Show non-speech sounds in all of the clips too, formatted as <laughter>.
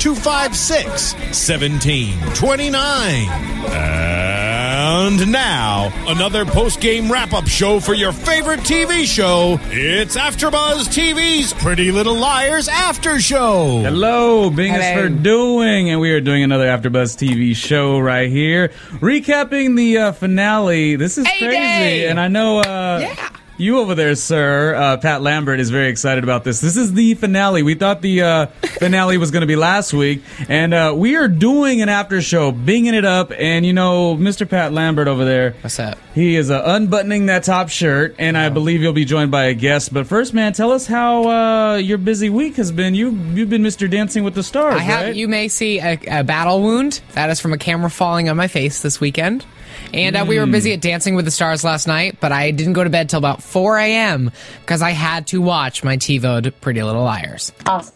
256 1729. And now, another post game wrap up show for your favorite TV show. It's AfterBuzz TV's Pretty Little Liars After Show. Hello, Bing is for doing, and we are doing another AfterBuzz TV show right here, recapping the uh, finale. This is A-Day! crazy, and I know uh, Yeah. You over there, sir, uh, Pat Lambert, is very excited about this. This is the finale. We thought the uh, finale was going to be last week, and uh, we are doing an after show, binging it up, and you know, Mr. Pat Lambert over there. What's up? He is uh, unbuttoning that top shirt, and I believe you'll be joined by a guest. But first, man, tell us how uh, your busy week has been. You you've been Mr. Dancing with the Stars, I have. right? You may see a, a battle wound that is from a camera falling on my face this weekend. And uh, we were busy at Dancing with the Stars last night, but I didn't go to bed till about 4 a.m. because I had to watch my TiVoed Pretty Little Liars. Awesome.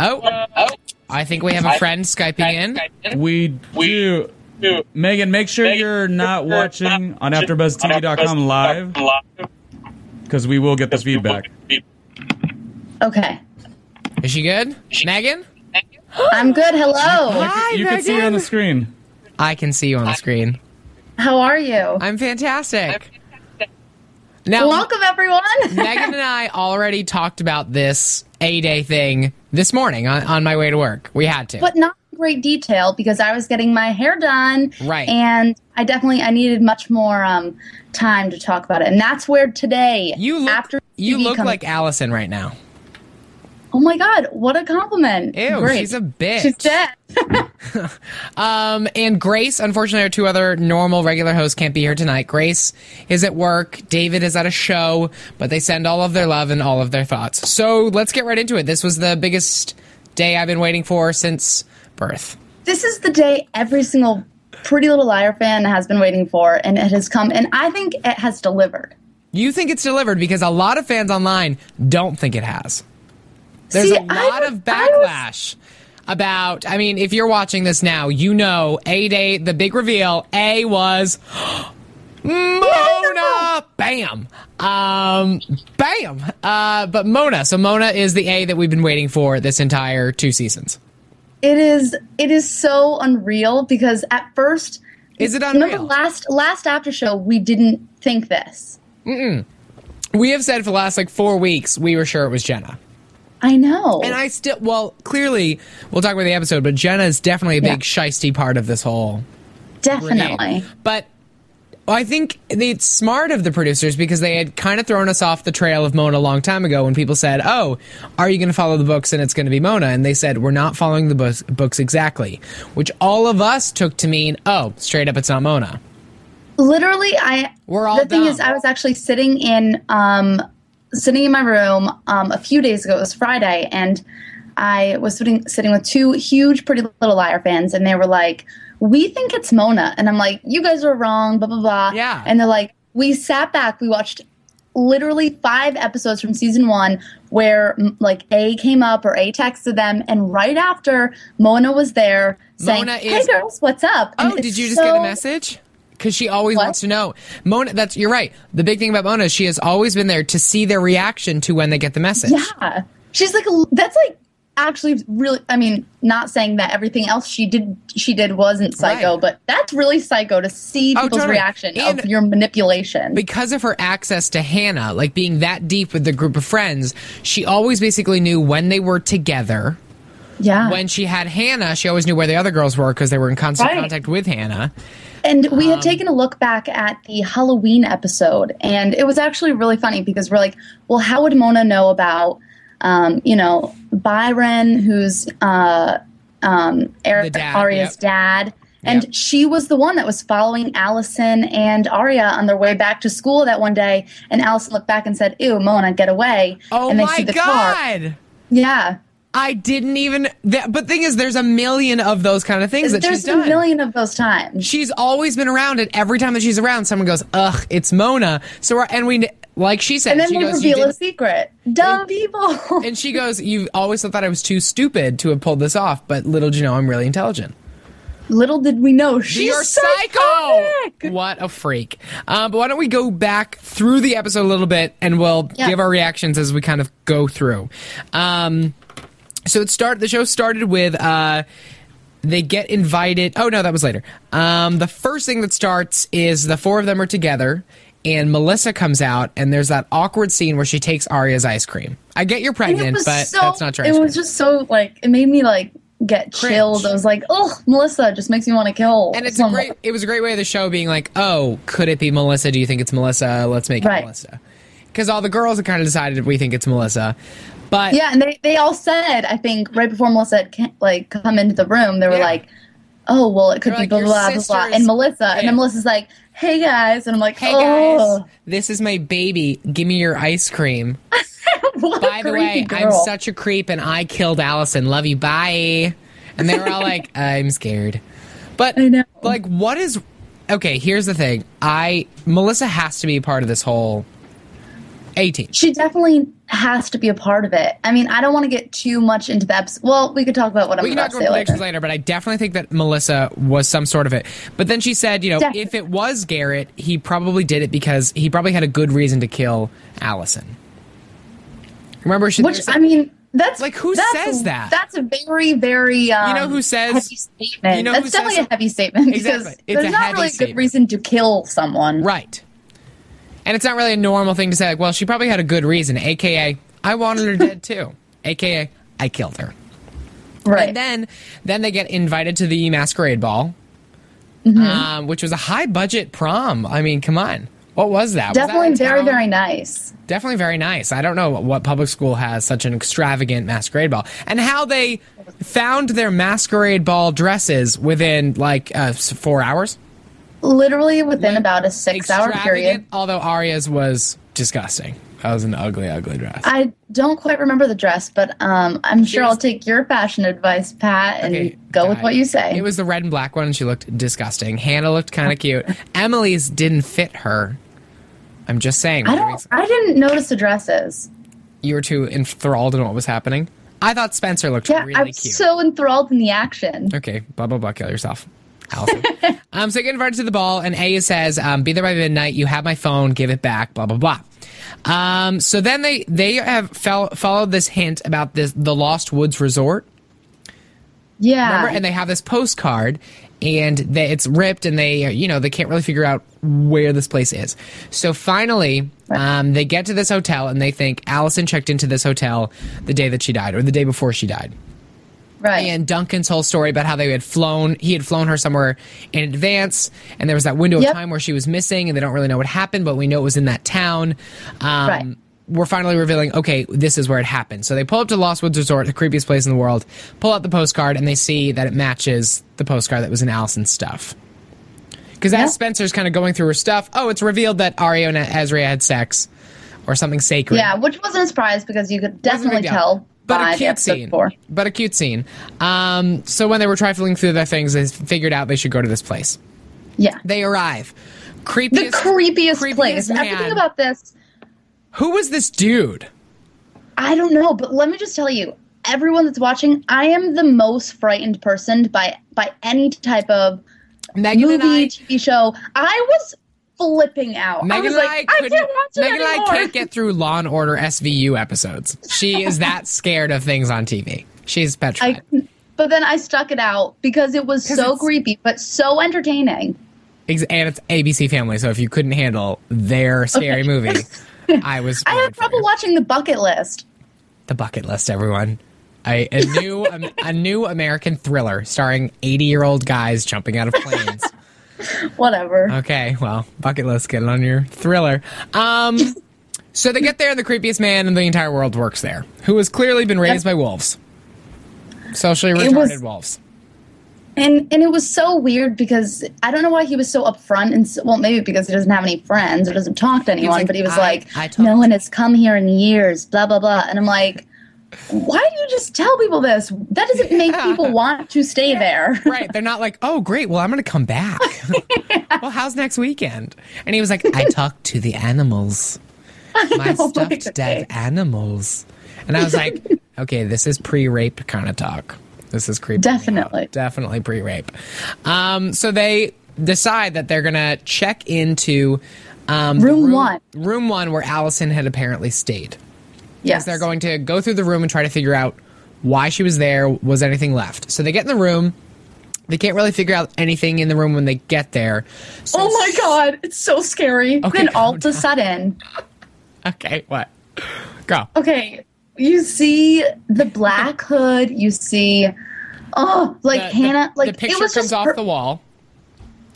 Oh, I think we have a friend skyping in. we do. Megan, make sure you're not watching on AfterBuzzTV.com live because we will get the feedback. Okay. Is she good? Megan? I'm good. Hello. Hi, you can see her on the screen. I can see you on the screen. How are you? I'm fantastic. Now, Welcome, everyone. <laughs> Megan and I already talked about this A Day thing this morning on, on my way to work. We had to. but not in great detail because I was getting my hair done. Right. And I definitely I needed much more um, time to talk about it. And that's where today you look, after you look comes- like Allison right now. Oh my god, what a compliment. Ew, Great. she's a bitch. She's dead. <laughs> Um, and Grace, unfortunately, our two other normal regular hosts can't be here tonight. Grace is at work. David is at a show, but they send all of their love and all of their thoughts. So let's get right into it. This was the biggest day I've been waiting for since birth. this is the day every single Pretty Little Liar fan has been waiting for, and it has come, and I think it has delivered. You think it's delivered because a lot of fans online don't think it has. There's See, a lot of backlash about. I mean, if you're watching this now, you know A Day, the big reveal. A was <gasps> Mona. Bam. Um, bam. Uh, but Mona. So Mona is the A that we've been waiting for this entire two seasons. It is it is so unreal because at first Is it remember unreal? last last after show we didn't think this. mm We have said for the last like four weeks we were sure it was Jenna. I know. And I still, well, clearly, we'll talk about the episode, but Jenna is definitely a big Yeah. shisty part of this whole definitely. But I think it's smart of the producers because they had kind of thrown us off the trail of Mona a long time ago when people said, "Oh, are you going to follow the books?" and it's going to be Mona, and they said, "We're not following the books, books exactly," which all of us took to mean, "Oh, straight up, it's not Mona." literally i We're all the thing dumb. is i was actually sitting in um sitting in my room um a few days ago it was friday and i was sitting sitting with two huge pretty little liar fans and they were like we think it's mona and i'm like you guys are wrong blah blah blah Yeah. and they're like we sat back we watched literally five episodes from season one where like a came up or a texted them and right after mona was there saying Mona hey girls what's up And Oh, did you just get a message? Because she always What? wants to know. Mona, that's you're right. The big thing about Mona is she has always been there to see their reaction to when they get the message. Yeah. She's like, that's like actually really, I mean, not saying that everything else she did, she did wasn't psycho, Right. but that's really psycho to see Oh, people's totally. reaction And- of your manipulation. because of her access to Hannah, like being that deep with the group of friends, she always basically knew when they were together. yeah. When she had Hannah, she always knew where the other girls were because they were in constant Right. contact with Hannah. And we Um, had taken a look back at the Halloween episode, and it was actually really funny because we're like, well, how would Mona know about, um, you know, Byron, who's uh, um, Eric dad, Aria's yep. dad? And Yep. she was the one that was following Allison and Aria on their way back to school that one day. And Allison looked back and said, "Ew, Mona, get away!" Oh and they my see the car. god! Yeah, I didn't even. That, but thing is, there's a million of those kind of things that there's she's done. There's a million of those times. she's always been around, and every time that she's around, someone goes, "Ugh, it's Mona." So, we're, and we, like she said, And then she we goes, reveal a secret. Dumb people. <laughs> and she goes, "You always thought I was too stupid to have pulled this off, but little did you know, I'm really intelligent." Little did we know she's You're psycho. psychotic. What a freak. Um, but why don't we go back through the episode a little bit and we'll Yeah. give our reactions as we kind of go through. Um, so it start the show started with uh, they get invited. Oh no, that was later. Um, the first thing that starts is the four of them are together. And Melissa comes out, and there's that awkward scene where she takes Aria's ice cream. I get you're pregnant, but so, that's not ice It cream. was just so like it made me like get Cringe. chilled. I was like, oh, Melissa just makes me want to kill. And it's a great. It was a great way of the show being like, oh, could it be Melissa? Do you think it's Melissa? Let's make it Melissa. Because all the girls have kind of decided we think it's Melissa, but Yeah, and they they all said I think right before Melissa had like come into the room, they were Yeah. like, oh well, it could They're be like, blah blah blah blah, and Melissa, Yeah. and then Melissa's like, hey guys, and I'm like, hey oh, guys, this is my baby. Give me your ice cream. <laughs> By the way, creepy I'm such a creep, and I killed Allison. Love you. Bye. And they were all like, <laughs> I'm scared. But I know. like, what is? Okay, here's the thing. I Melissa has to be part of this whole. 18. She definitely has to be a part of it. I mean, I don't want to get too much into episode. Well, we could talk about what I'm about to say later. later, but I definitely think that Melissa was some sort of it. But then she said, you know, Definitely. if it was Garrett, he probably did it because he probably had a good reason to kill Allison. Remember, she Which I mean, that's Like, who that's says that? That's a very, very um, You know who says- heavy statement. you know that's definitely says- a heavy statement Exactly. because It's a there's not really a statement. good reason to kill someone. right. And it's not really a normal thing to say, like, well, she probably had a good reason, aka, I wanted her dead too, aka, I killed her. Right. And then, then they get invited to the masquerade ball, Mm-hmm. um, which was a high budget prom. I mean, come on, what was that? Was that definitely very, very nice. Definitely very nice. I don't know what public school has such an extravagant masquerade ball and how they found their masquerade ball dresses within like uh, four hours. Literally within about a six-hour period. Although Aria's was disgusting. That was an ugly, ugly dress. I don't quite remember the dress, but um, I'm sure I'll take your fashion advice, Pat, and Okay, go with what you say. It was the red and black one, and she looked disgusting. Hannah looked kind of <laughs> cute. Emily's didn't fit her. I'm just saying. I don't. I didn't notice the dresses. You were too enthralled in what was happening. I thought Spencer looked Yeah, really I'm cute. so enthralled in the action. Okay, blah blah blah. Kill yourself, Allison. <laughs> um, so I get invited to the ball, and Aya says, um, "Be there by midnight. You have my phone. Give it back." Blah blah blah. Um, so then they they have fell, followed this hint about this the Lost Woods Resort. Yeah. Remember, and they have this postcard, and they, it's ripped, and they you know they can't really figure out where this place is. So finally, um, they get to this hotel, and they think Allison checked into this hotel the day that she died, or the day before she died right. and Duncan's whole story about how they had flown, he had flown her somewhere in advance, and there was that window Yep. of time where she was missing, and they don't really know what happened, but we know it was in that town. Um, Right. We're finally revealing, okay, this is where it happened. So they pull up to Lost Woods Resort, the creepiest place in the world, pull out the postcard, and they see that it matches the postcard that was in Allison's stuff. Because Yeah. as Spencer's kind of going through her stuff, oh, it's revealed that Aria and Ezra had sex or something sacred. Yeah, which wasn't a surprise because you could definitely tell But a cute scene. before. But a cute scene. Um, so when they were trifling through their things, they figured out they should go to this place. Yeah. They arrive. Creepy. The Creepiest, creepiest, place. man. Everything about this, Who was this dude? I don't know, but let me just tell you, everyone that's watching, I am the most frightened person by by any type of Megan movie, I. TV show. I was flipping out. I Megan was and like, I I, can't watch it Megan and I can't get through Law and Order SVU episodes. She is that <laughs> scared of things on TV. She's petrified. I, but then I stuck it out because it was so creepy, but so entertaining. Ex- and it's ABC Family, so if you couldn't handle their scary movie, <laughs> I was. I had trouble watching the bucket list. the bucket list. Everyone, a, a new um, <laughs> a new American thriller starring eighty year old guys jumping out of planes. <laughs> Whatever. Okay, well, bucket list, get it on your thriller. Um, <laughs> so they get there, and the creepiest man in the entire world works there, who has clearly been raised by wolves, socially It was- retarded wolves. And and it was so weird because I don't know why he was so upfront and so, well maybe because he doesn't have any friends or doesn't talk to anyone, like, but he was I- like, I no one has come here in years, blah blah blah, and I'm like, why do you just tell people this? That doesn't make people want to stay there. <laughs> Right? They're not like, oh, great. Well, I'm going to come back. <laughs> well, how's next weekend? And he was like, I talked to the animals, <laughs> my know, stuffed dead animals, and I was like, okay, this is pre-rape kind of talk. This is creepy. Definitely. definitely pre-rape. Um, so they decide that they're gonna check into um, the Room one. room one where Allison had apparently stayed. Yes, They're going to go through the room and try to figure out why she was there. Was anything left? So they get in the room. They can't really figure out anything in the room when they get there. So Oh my god, it's so scary. Okay, then all of a sudden, <laughs> Okay, what? Go. okay, you see the black hood. You see, oh, like The- the- Hannah. Like the picture it was comes off per- the wall.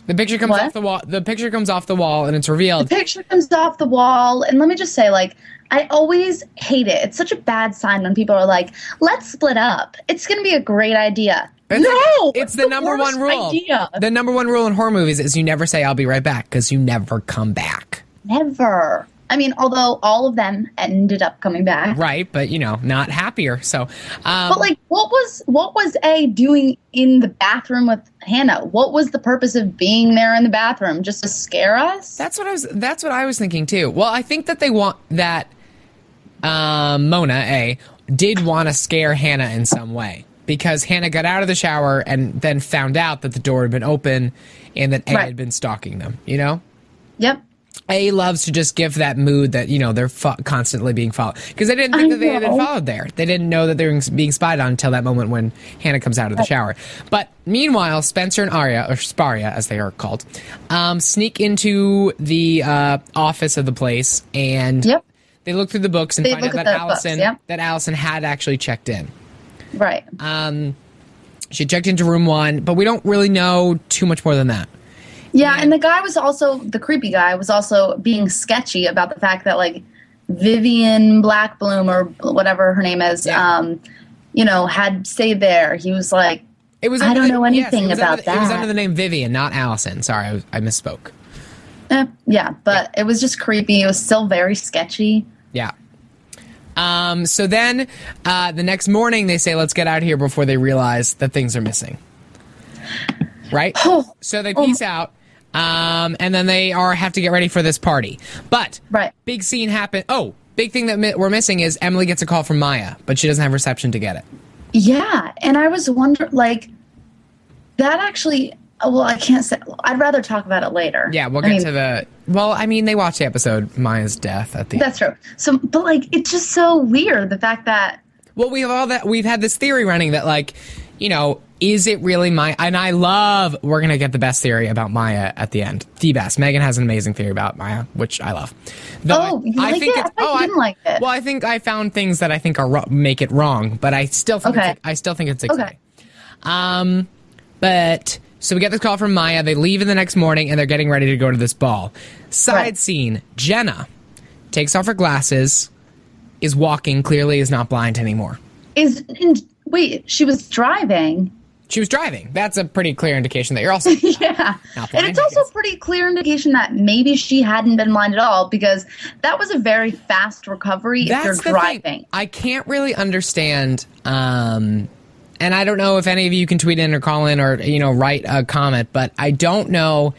The picture comes What? off the wall. The picture comes off the wall, and it's revealed. The picture comes off the wall, and let me just say, like, I always hate it. It's such a bad sign when people are like, "Let's split up. It's going to be a great idea." It's no, like- it's the, number one rule. Idea. The number one rule in horror movies is you never say "I'll be right back" because you never come back. Never. I mean, although all of them ended up coming back. Right, but you know, not happier. So, um, But like, what was what was A doing in the bathroom with Hannah? What was the purpose of being there in the bathroom? Just to scare us? That's what I was. That's what I was thinking too. Well, I think that they want that. Um, Mona A did want to scare Hannah in some way because Hannah got out of the shower and then found out that the door had been open and that A Right. had been stalking them. You know, yep. A loves to just give that mood that you know they're fo- constantly being followed because they didn't think I that they had been followed there. They didn't know that they were being spied on until that moment when Hannah comes out of the shower. But meanwhile, Spencer and Aria, or Sparia as they are called, um, sneak into the uh, office of the place and Yep. They look through the books and They find out that at the books, Allison that Allison had actually checked in. Right. Um, she checked into room one, but we don't really know too much more than that. Yeah, and the guy was also the creepy guy was also being sketchy about the fact that like Vivian Blackbloom or whatever her name is, Yeah. um, you know, had stayed there. He was like, It was. I don't the- know anything was about the- It was under the name Vivian, not Allison. Sorry, I, was- I misspoke. eh, yeah, but it was just creepy. It was still very sketchy. Yeah. Um, so then uh, the next morning they say, let's get out of here before they realize that things are missing. Right? Oh, so they peace out. Um, and then they are have to get ready for this party. But Right. big scene happen. Oh, big thing that mi- we're missing is Emily gets a call from Maya, but she doesn't have reception to get it. Yeah, and I was wondering, like, that actually. Well, I can't say. I'd rather talk about it later. Yeah, we'll I get mean, to the. Well, I mean, they watched the episode Maya's death at the. That's true. So, but like, it's just so weird the fact that Well, we have all that. We've had this theory running that, like, you know, is it really Maya? And I love. We're gonna get the best theory about Maya at the end. The best. Megan has an amazing theory about Maya, which I love. Though Oh, you like it? I thought you didn't like it. Well, I think I found things that I think are make it wrong, but I still think Okay. it's, I still think it's Okay. exciting. Um, but so we get this call from Maya. They leave in the next morning and they're getting ready to go to this ball. Side Right. scene: Jenna takes off her glasses, is walking. Clearly, is not blind anymore. is wait, she was driving. She was driving. That's a pretty clear indication that you're <laughs> also. yeah. And it's also a pretty clear indication that maybe she hadn't been blind at all because that was a very fast recovery if you're the thing. driving. I can't really understand. Um, and I don't know if any of you can tweet in or call in or you know write a comment, but I don't know.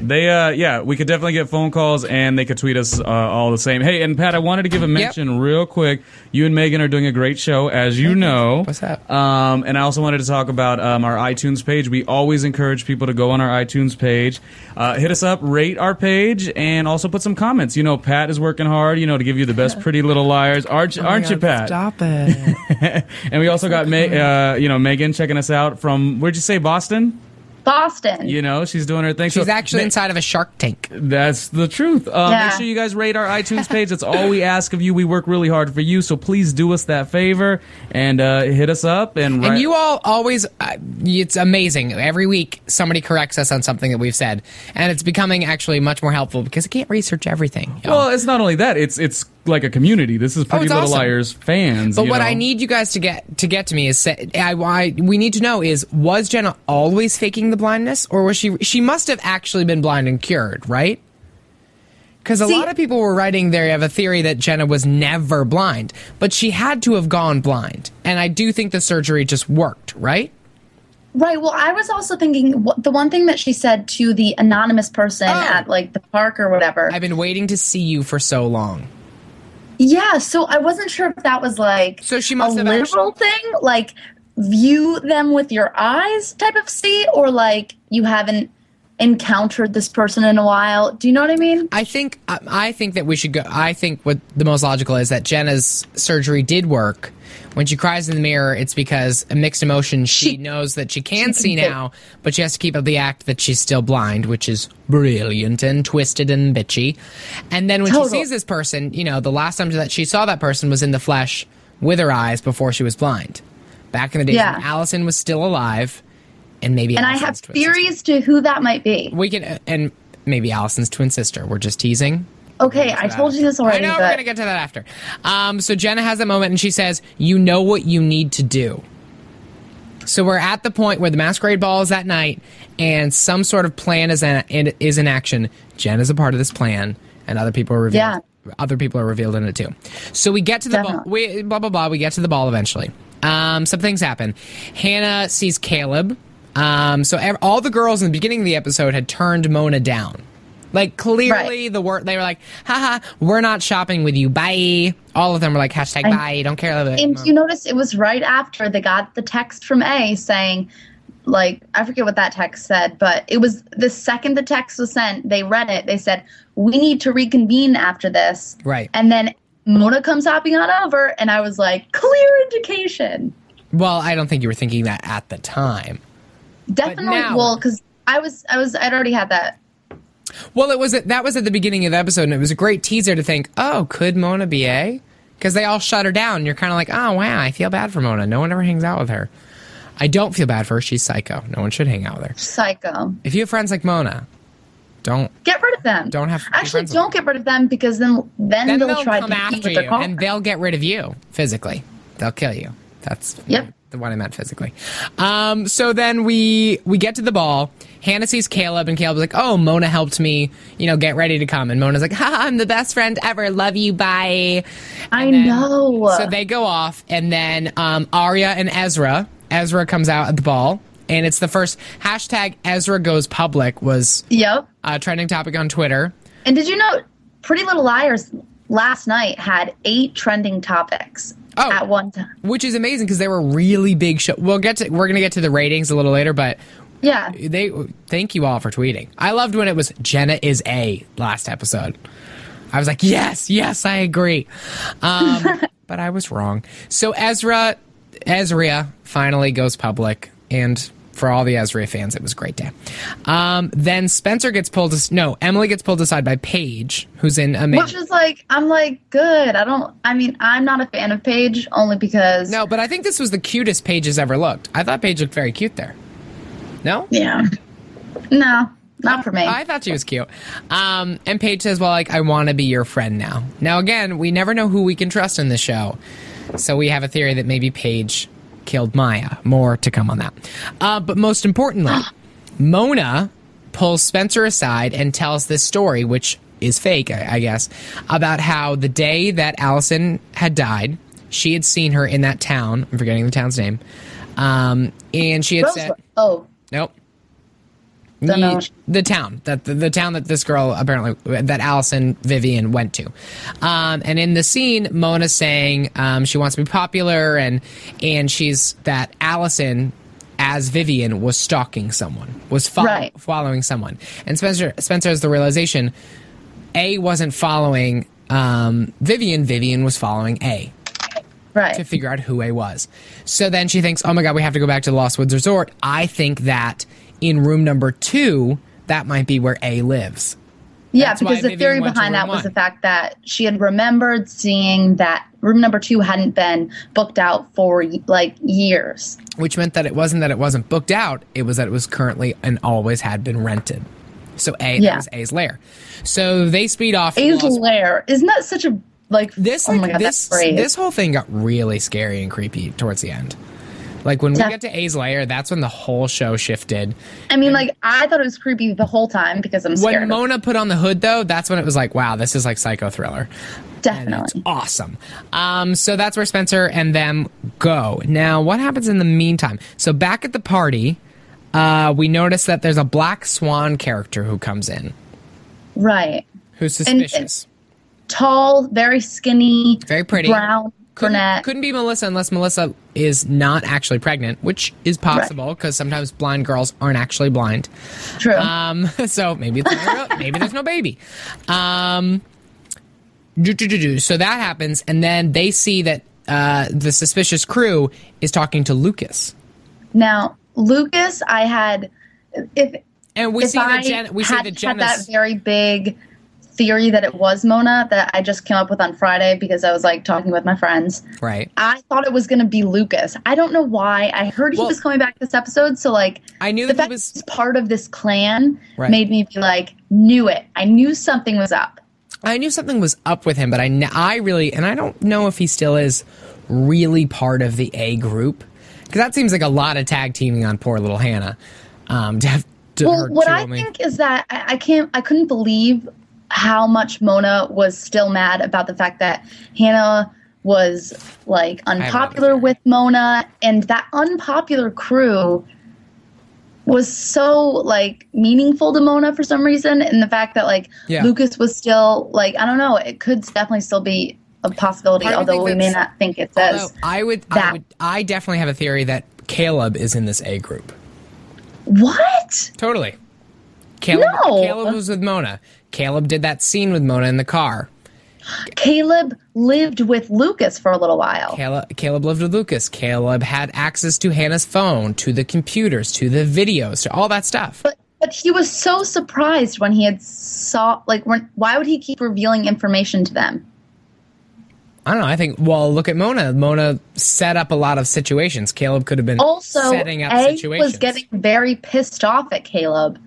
They, uh, yeah, we could definitely get phone calls and they could tweet us uh, all the same. Hey, and Pat, I wanted to give a mention real quick. You and Megan are doing a great show, as you know. What's that? Um, and I also wanted to talk about um, our iTunes page. We always encourage people to go on our iTunes page, uh, hit us up, rate our page, and also put some comments. You know, Pat is working hard, you know, to give you the best <laughs> Pretty Little Liars. Aren't, aren't you, Pat? Stop <laughs> it. and we also got, Me- uh, you know, Megan checking us out from, where'd you say, Boston? Boston. You know, she's doing her thing. She's So- actually inside of a Shark Tank. that's the truth. Uh, Yeah. Make sure you guys rate our iTunes page. That's all we ask of you. We work really hard for you, so please do us that favor and uh, hit us up. And, And you all always, uh, it's amazing. Every week, somebody corrects us on something that we've said, and it's becoming actually much more helpful because I can't research everything. y'all. well, it's not only that; it's it's like a community. This is oh, Pretty Oh, it's Little awesome. Liars fans. But you what know? I need you guys to get to get to me is say, I, I we need to know is was Jenna always faking the blindness or was she she must have actually been blind and cured, right? Because a See- lot of people were writing there have a theory that Jenna was never blind, but she had to have gone blind, and I do think the surgery just worked, right? Right. Well, I was also thinking the one thing that she said to the anonymous person Oh. at like the park or whatever. I've been waiting to see you for so long. Yeah. So I wasn't sure if that was like So she must a have literal thing, like view them with your eyes type of see, or like you haven't encountered this person in a while. Do you know what I mean? I think I, think that we should go. I think what the most logical is that Jenna's surgery did work. When she cries in the mirror, it's because a mixed emotion. She, She- knows that she can she see can now, but she has to keep up the act that she's still blind, which is brilliant and twisted and bitchy. And then when Total. she sees this person, you know, the last time that she saw that person was in the flesh with her eyes before she was blind. Back in the days Yeah. when Allison was still alive, and maybe And I have twin sister. theories to who that might be. We can and maybe Allison's twin sister. We're just teasing. Okay, I told you this already. I know but we're gonna get to that after. Um, so Jenna has a moment and she says, "You know what you need to do." So we're at the point where the masquerade ball is that night, and some sort of plan is in, is in action. Jen is a part of this plan, and other people are revealed. Yeah. Other people are revealed in it too. So we get to the ball. We blah blah blah. We get to the ball eventually. Um, some things happen. Hannah sees Caleb. Um, so ev- all the girls in the beginning of the episode had turned Mona down. Like clearly Right. the word they were like, haha, we're not shopping with you. Bye. All of them were like hashtag And- bye. Don't care about it. And you notice it was right after they got the text from A saying, like, I forget what that text said, but it was the second the text was sent, they read it. They said, We need to reconvene after this. Right. And then Mona comes hopping on over, and I was like, Clear indication. Well, I don't think you were thinking that at the time. Definitely. now- Well, because I was, I was, I'd already had that. Well, it was at, that was at the beginning of the episode, and it was a great teaser to think, oh, could Mona be A? Because they all shut her down. You're kind of like, oh wow, I feel bad for Mona. No one ever hangs out with her. I don't feel bad for her. She's psycho. No one should hang out with her. Psycho. If you have friends like Mona, don't. Get rid of them. Don't have Actually, don't get rid of them because then, then, Then they'll, they'll try come to after you, and they'll get rid of you physically. They'll kill you. That's Yep. The one I meant physically. Um, so then we we get to the ball. Hannah sees Caleb, and Caleb's like, "Oh, Mona helped me, you know, get ready to come." And Mona's like, "Ha, I'm the best friend ever. Love you. Bye." I then- know. So they go off, and then um, Aria and Ezra. Ezra comes out at the ball, and it's the first hashtag Ezra goes public was Yep. a trending topic on Twitter. And did you know Pretty Little Liars last night had eight trending topics Oh. at one time? which is amazing because they were really big show. We'll get to we're gonna get to the ratings a little later, but Yeah. they thank you all for tweeting. I loved when it was Jenna is a last episode. I was like, yes, yes, I agree. Um, <laughs> but I was wrong. So Ezra, Ezria finally goes public, and for all the Ezra fans, it was a great day. Um, then Spencer gets pulled. As- no, Emily gets pulled aside by Paige, who's in Amazing. Which is like, I'm like, good. I don't, I mean, I'm not a fan of Paige only because. no, but I think this was the cutest Paige has ever looked. I thought Paige looked very cute there. No, Yeah. No, not for me. I thought she was cute. Um, and Paige says, "Well, like I want to be your friend now." Now, again, we never know who we can trust in this show, so we have a theory that maybe Paige killed Maya. More to come on that. Uh, but most importantly, Mona pulls Spencer aside and tells this story, which is fake, I, I guess, about how the day that Allison had died, she had seen her in that town. I'm forgetting the town's name. Um, and she had said, Oh, Nope. Don't The town that the, the town that this girl apparently that Allison Vivian went to, um, and in the scene, Mona's saying um, she wants to be popular, and and she's that Allison as Vivian was stalking someone, was fo- Right. following someone, and Spencer Spencer has the realization A wasn't following um, Vivian, Vivian was following A right. to figure out who A was. So then she thinks, oh my God, we have to go back to the Lost Woods Resort. I think that in room number two, that might be where A lives. Yeah, That's because the Vivian theory behind that was the fact that she had remembered seeing that room number two hadn't been booked out for like years. Which meant that it wasn't that it wasn't booked out, it was that it was currently and always had been rented. So A, that Yeah. was A's lair. So they speed off. A's lair. Isn't that such a like This oh like, my god, this this whole thing got really scary and creepy towards the end. Like when we get to A's layer, that's when the whole show shifted. I mean, like I thought it was creepy the whole time because I'm scared. When Mona put on the hood, though, that's when it was like, wow, this is like psycho thriller. and it's definitely. awesome. Um, so that's where Spencer and them go. Now, what happens in the meantime? So back at the party, uh, we notice that there's a black swan character who comes in, Right. who's And- and- suspicious. Tall, very skinny, Very pretty. brown, couldn't, couldn't be Melissa unless Melissa is not actually pregnant, which is possible because sometimes blind girls aren't actually blind. True. Um, <laughs> so maybe <laughs> maybe there's no baby. Um, do, do, do, do. So that happens, and then they see that uh, the suspicious crew is talking to Lucas, now, Lucas, I had if and we if see I that Jen, we see had that had Jenna's that very big theory that it was Mona that I just came up with on Friday because I was like talking with my friends. right. I thought it was going to be Lucas. I don't know why. I heard he Well- was coming back this episode, so like I knew the that he fact was- he's part of this clan Right. made me be like, knew it. I knew something was up. I knew something was up with him, but I, I really, and I don't know if he still is really part of the A group because that seems like a lot of tag teaming on poor little Hannah. Um, to have Well, what I think is that I, I can't, I couldn't believe how much Mona was still mad about the fact that Hannah was like unpopular with Mona, and that unpopular crew was so like meaningful to Mona for some reason, and the fact that like Yeah. Lucas was still like I don't know, it could definitely still be a possibility, Part although we may not think it Although says. I would, I that. would, I definitely have a theory that Caleb is in this A group. What? Totally. Caleb, No. Caleb was with Mona. Caleb did that scene with Mona in the car. Caleb lived with Lucas for a little while. Caleb, Caleb lived with Lucas. Caleb had access to Hannah's phone, to the computers, to the videos, to all that stuff. But but he was so surprised when he had saw like when, why would he keep revealing information to them? I don't know. I think. Well, look at Mona. Mona set up a lot of situations. Caleb could have been Also, setting up A situations. was getting very pissed off at Caleb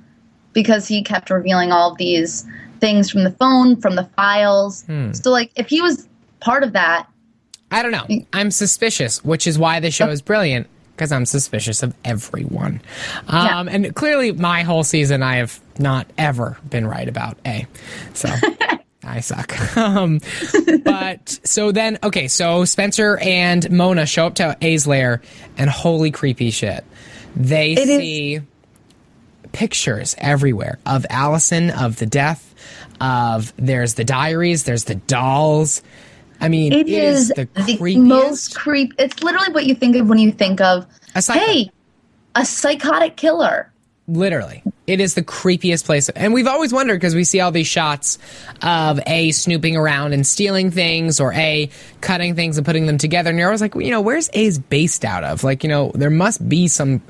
because he kept revealing all of these things from the phone, from the files. Hmm. So like if he was part of that, I don't know. I'm suspicious, which is why the show is brilliant because I'm suspicious of everyone. Um, And clearly, my whole season, I have not ever been right about A. So. <laughs> I suck. Um, but so then, okay, so Spencer and Mona show up to A's lair, and holy creepy shit. They is- see pictures everywhere of Allison, of the death, of there's the diaries, there's the dolls. I mean, it is, the the, creepiest. most creep. It's literally what you think of when you think of A psycho. hey, a psychotic killer. Literally. It is the creepiest place. And we've always wondered because we see all these shots of A snooping around and stealing things or A cutting things and putting them together. And you're always like, well, you know, where's A's based out of? Like, you know, there must be some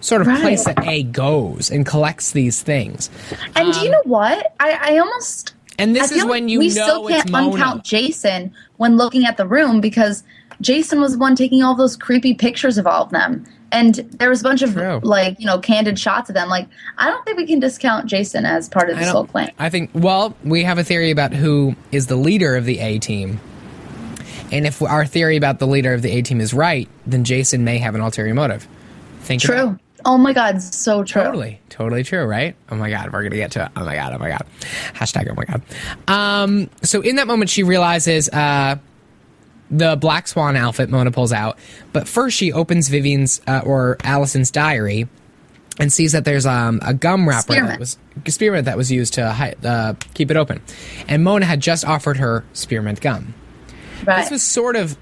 sort of Right. place that A goes and collects these things. And do you know what? I, I almost And Um, this is when you we still can't uncount Jason when looking at the room because Jason was the one taking all those creepy pictures of all of them. And there was a bunch of True. like, you know, candid shots of them. Like, I don't think we can discount Jason as part of this whole clan. I think, well, we have a theory about who is the leader of the A team. And if our theory about the leader of the A team is right, then Jason may have an ulterior motive. Think about True. Oh my God, so true. Totally, totally true, right? Oh my god, we're gonna get to it. Oh my god, oh my god. Hashtag oh my god. Um, so in that moment, she realizes uh, the black swan outfit Mona pulls out, but first she opens Vivian's uh, or Allison's diary and sees that there's um, a gum wrapper that was spearmint that was used to hi- uh, keep it open, and Mona had just offered her spearmint gum Right. this was sort of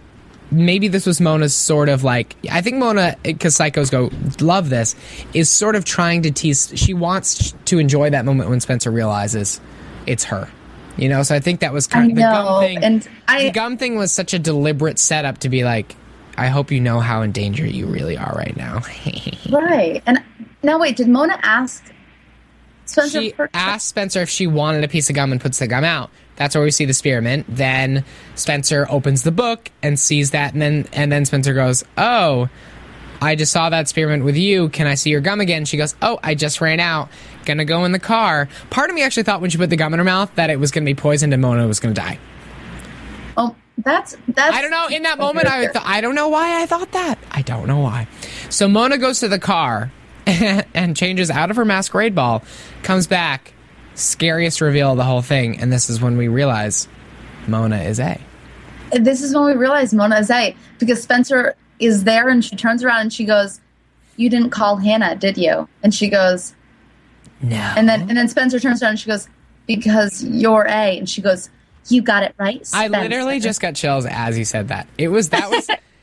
maybe this was Mona's sort of like I think Mona because psychos go love this is sort of trying to tease she wants to enjoy that moment when Spencer realizes it's her you know so I think that was kind of the gum thing and I- the gum thing was such a deliberate setup to be like I hope you know how in danger you really are right now <laughs> right. And now wait, did Mona ask Spencer she asked Spencer if she wanted a piece of gum and puts the gum out. That's where we see the spearmint. Then Spencer opens the book and sees that, and then and then Spencer goes, "Oh, I just saw that spearmint with you. Can I see your gum again?" She goes, "Oh, I just ran out. Gonna go in the car." Part of me actually thought when she put the gum in her mouth that it was gonna be poisoned and Mona was gonna die. Oh, that's that's I don't know. In that moment, I th- I don't know why I thought that. I don't know why. So Mona goes to the car <laughs> and changes out of her masquerade ball, comes back, scariest reveal of the whole thing, and this is when we realize Mona is A. this is when we realize Mona is A because Spencer is there and she turns around and she goes, "You didn't call Hannah, did you?" And she goes, No. and then and then Spencer turns around and she goes, "Because you're A," and she goes, "You got it right." I literally just got chills as you said that. It was that was <laughs>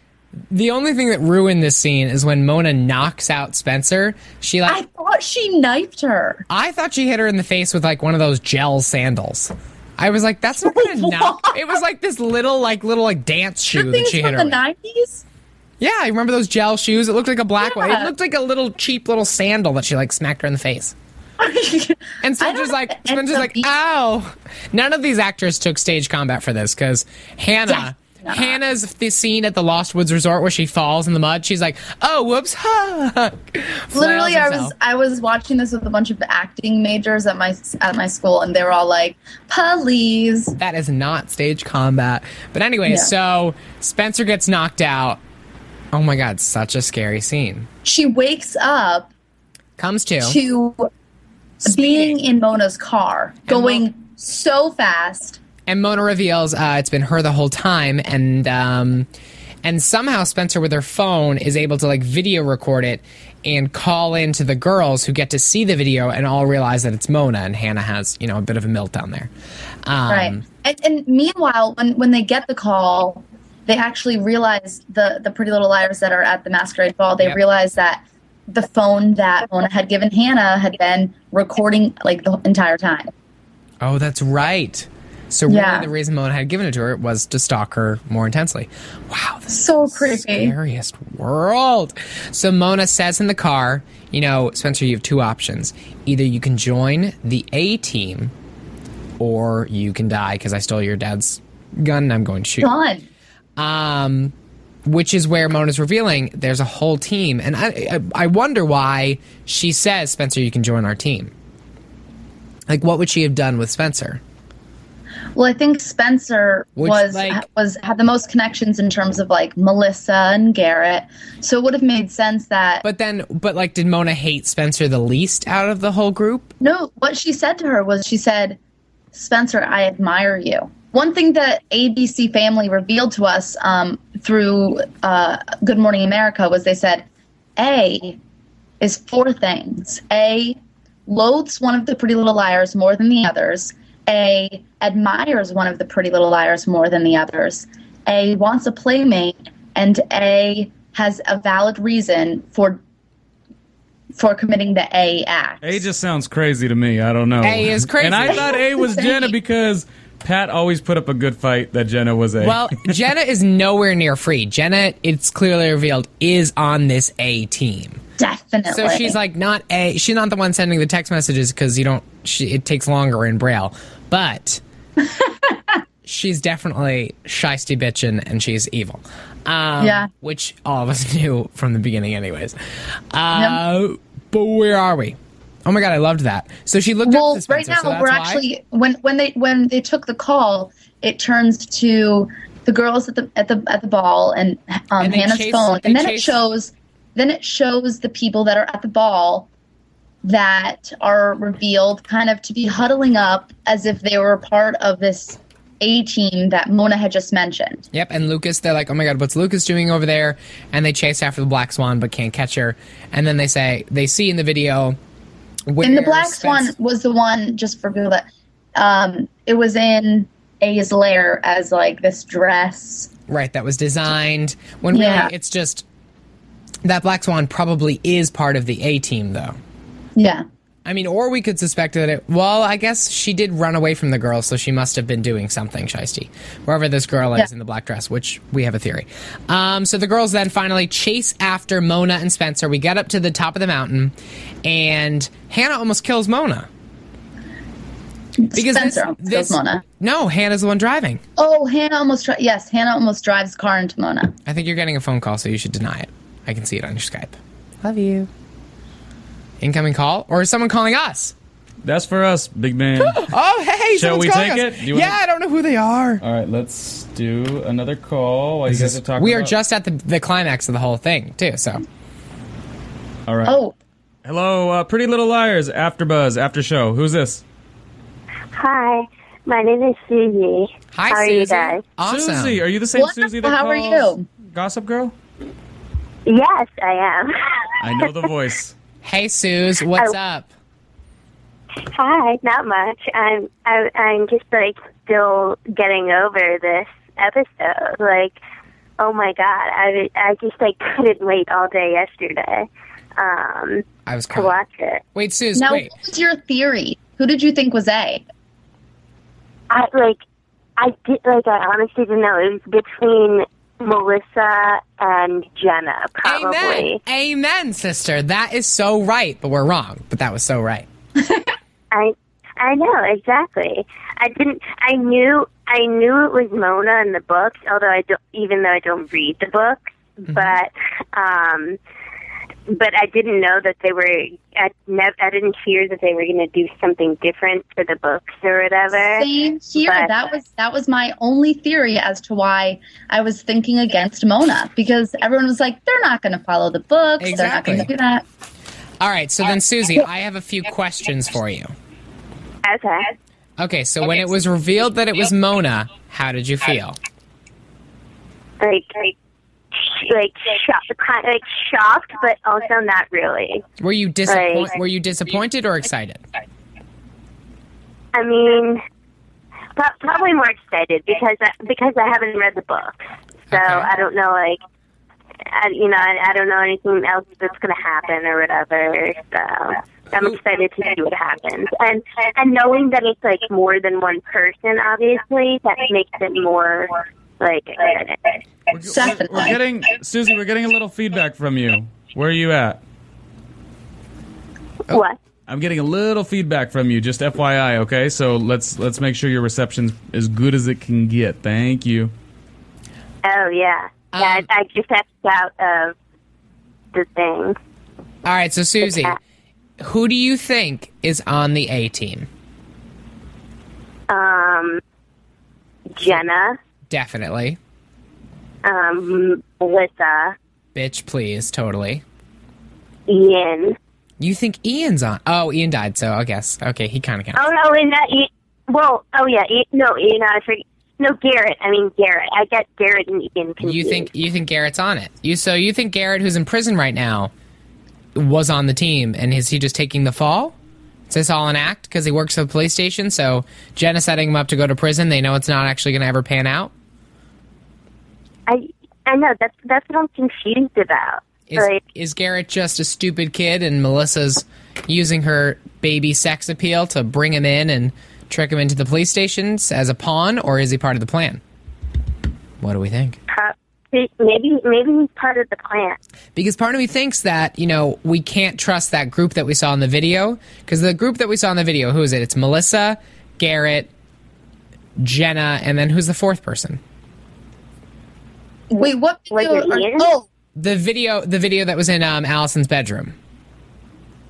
the only thing that ruined this scene is when Mona knocks out Spencer. She like I thought she knifed her. I thought she hit her in the face with like one of those gel sandals. I was like, that's not gonna <laughs> knock. It was like this little, like little, like dance shoe that Things she hit from her. the nineties. Yeah, I remember those gel shoes. It looked like a black one. It looked like a little cheap little sandal that she like smacked her in the face. <laughs> And Spencer's like, Spencer's like, ow. None of these actors took stage combat for this because Hannah. Hannah's the scene at the Lost Woods Resort where she falls in the mud. She's like, "Oh, whoops!" <laughs> Literally, I was. I was watching this with a bunch of acting majors at my at my school, and they were all like, "Please." That is not stage combat. But anyway, Yeah. so Spencer gets knocked out. Oh my god, such a scary scene. She wakes up Comes to to being in Mona's car, going so fast. And Mona reveals uh, it's been her the whole time, and um, and somehow Spencer with her phone is able to like video record it and call in to the girls who get to see the video and all realize that it's Mona and Hannah has you know a bit of a meltdown there. Um, right. And, and meanwhile, when when they get the call, they actually realize the the Pretty Little Liars that are at the masquerade ball. They Yep. realize that the phone that Mona had given Hannah had been recording like the entire time. Oh, that's right. So really, Yeah. the reason Mona had given it to her was to stalk her more intensely. Wow, this So is the creepy. scariest world. So Mona says in the car, you know, Spencer, you have two options. Either you can join the A team, or you can die because I stole your dad's gun and I'm going to shoot. you." Done. um, which is where Mona's revealing there's a whole team, and I, I I wonder why she says Spencer, you can join our team. Like, what would she have done with Spencer? Well, I think Spencer Which, was like- was had the most connections in terms of like Melissa and Garrett. So it would have made sense that But then, but like, did Mona hate Spencer the least out of the whole group? No, what she said to her was she said, Spencer, I admire you. One thing that ABC Family revealed to us um, through uh, Good Morning America was they said A is four things. A loathes one of the Pretty Little Liars more than the others. A admires one of the Pretty Little Liars more than the others. A wants a playmate, and A has a valid reason for for committing the A act. A just sounds crazy to me. I don't know. A is crazy. And I thought A was <laughs> Jenna because Pat always put up a good fight that Jenna was A. Well, <laughs> Jenna is nowhere near free. Jenna, it's clearly revealed, is on this A team. Definitely. So she's like not a. She's not the one sending the text messages because you don't. She, it takes longer in braille, but <laughs> she's definitely shisty bitchin' and she's evil. Um, Yeah. which all of us <laughs> knew from the beginning, anyways. Uh, But where are we? Oh my god, I loved that. So she looked well, up Spencer, right now so we're why? actually when when they when they took the call, it turns to the girls at the at the at the ball and um, And Hannah's chase- phone, and then chase- it shows then it shows the people that are at the ball that are revealed kind of to be huddling up as if they were part of this A team that Mona had just mentioned. Yep, and Lucas, they're like, oh my god, what's Lucas doing over there? And they chase after the Black Swan but can't catch her. And then they say, they see in the video. Where And the Black Spence- Swan was the one, just for people that, um, it was in A's lair as like this dress. Right, that was designed. When really it's just. That Black Swan probably is part of the A team, though. Yeah. I mean, or we could suspect that it. Well, I guess she did run away from the girl, so she must have been doing something, Shiesty. Wherever this girl is in the black dress, which we have a theory. Um, so the girls then finally chase after Mona and Spencer. We get up to the top of the mountain, and Hannah almost kills Mona. Because Spencer this, this kills Mona. No, Hannah's the one driving. Oh, Hannah almost, dri- yes, Hannah almost drives car into Mona. I think you're getting a phone call, so you should deny it. I can see it on your Skype. Love you. Incoming call, or is someone calling us? That's for us, big man. <laughs> Oh, hey! Shall we calling take us. it? Do you wanna- yeah, I don't know who they are. All right, let's do another call. While you guys are talking. we are about- just at the, the climax of the whole thing, too. So, All right. Oh, Hello, uh, Pretty Little Liars, After Buzz, After Show. Who's this? Hi, my name is Susie. hi, How are you guys? Awesome. Susie. Are you the same Wonderful. Susie that How are you? Gossip Girl? Yes, I am. <laughs> I know the voice. Hey, Suze, what's Oh. up? Hi, not much. I'm I, I'm just like still getting over this episode. Like, oh my god, I I just like couldn't wait all day yesterday um, I was to calling. watch it. Wait, Suze, now wait. what was your theory? Who did you think was A? I like I did like I honestly didn't know it was between Melissa and Jenna probably. Amen. Amen, sister. That is so right, but we're wrong. But that was so right. <laughs> I I know exactly. I didn't. I knew. I knew it was Mona in the books, although I don't. Even though I don't read the books, but um, but I didn't know that they were. I never. I didn't hear that they were going to do something different for the books or whatever. Same here. But- that was that was my only theory as to why I was thinking against Mona because everyone was like, they're not going to follow the books. Exactly. They're not going to do that. All right, so then, Susie, I have a few questions for you. Okay. Okay, so when it was revealed that it was Mona, how did you feel? Like like like shocked, kind like shocked, but also not really. Were you disappointed? Right. Were you disappointed or excited? I mean, pro- probably more excited because I, because I haven't read the book, so Okay. I don't know like. I, you know, I, I don't know anything else that's going to happen or whatever. So I'm excited to see what happens, and and knowing that it's like more than one person, obviously, that makes it more like exciting. We're, we're, we're getting Susie. We're getting a little feedback from you. Where are you at? What? I'm getting a little feedback from you. Just FYI, okay? So let's let's make sure your reception's as good as it can get. Thank you. Oh yeah, yeah. Um, I, I just stepped out of the thing. All right, so Susie, who do you think is on the A team? Um, Jenna, Definitely. um, Melissa, Bitch, please, totally. Ian. You think Ian's on? Oh, Ian died, so I guess. Okay, he kind of counts. Oh no, and that Ian, well, oh yeah, Ian, no, Ian. I forget. No, Garrett. I mean Garrett. I get Garrett and Ian confused. You think you think Garrett's on it? You so you think Garrett, who's in prison right now, was on the team, and is he just taking the fall? Is this all an act because he works at the police station? So Jenna setting him up to go to prison. They know it's not actually going to ever pan out. I I know that's that's what I'm confused about. Is, like, is Garrett just a stupid kid, and Melissa's using her baby sex appeal to bring him in and trick him into the police stations as a pawn, or is he part of the plan? What do we think? Uh, pro- maybe maybe he's part of the plan. Because part of me thinks that, you know, we can't trust that group that we saw in the video. Because the group that we saw in the video, who is it? It's Melissa, Garrett, Jenna, and then who's the fourth person? Wait, what Was video? it are- Ian? oh, The video the video that was in um, Allison's bedroom.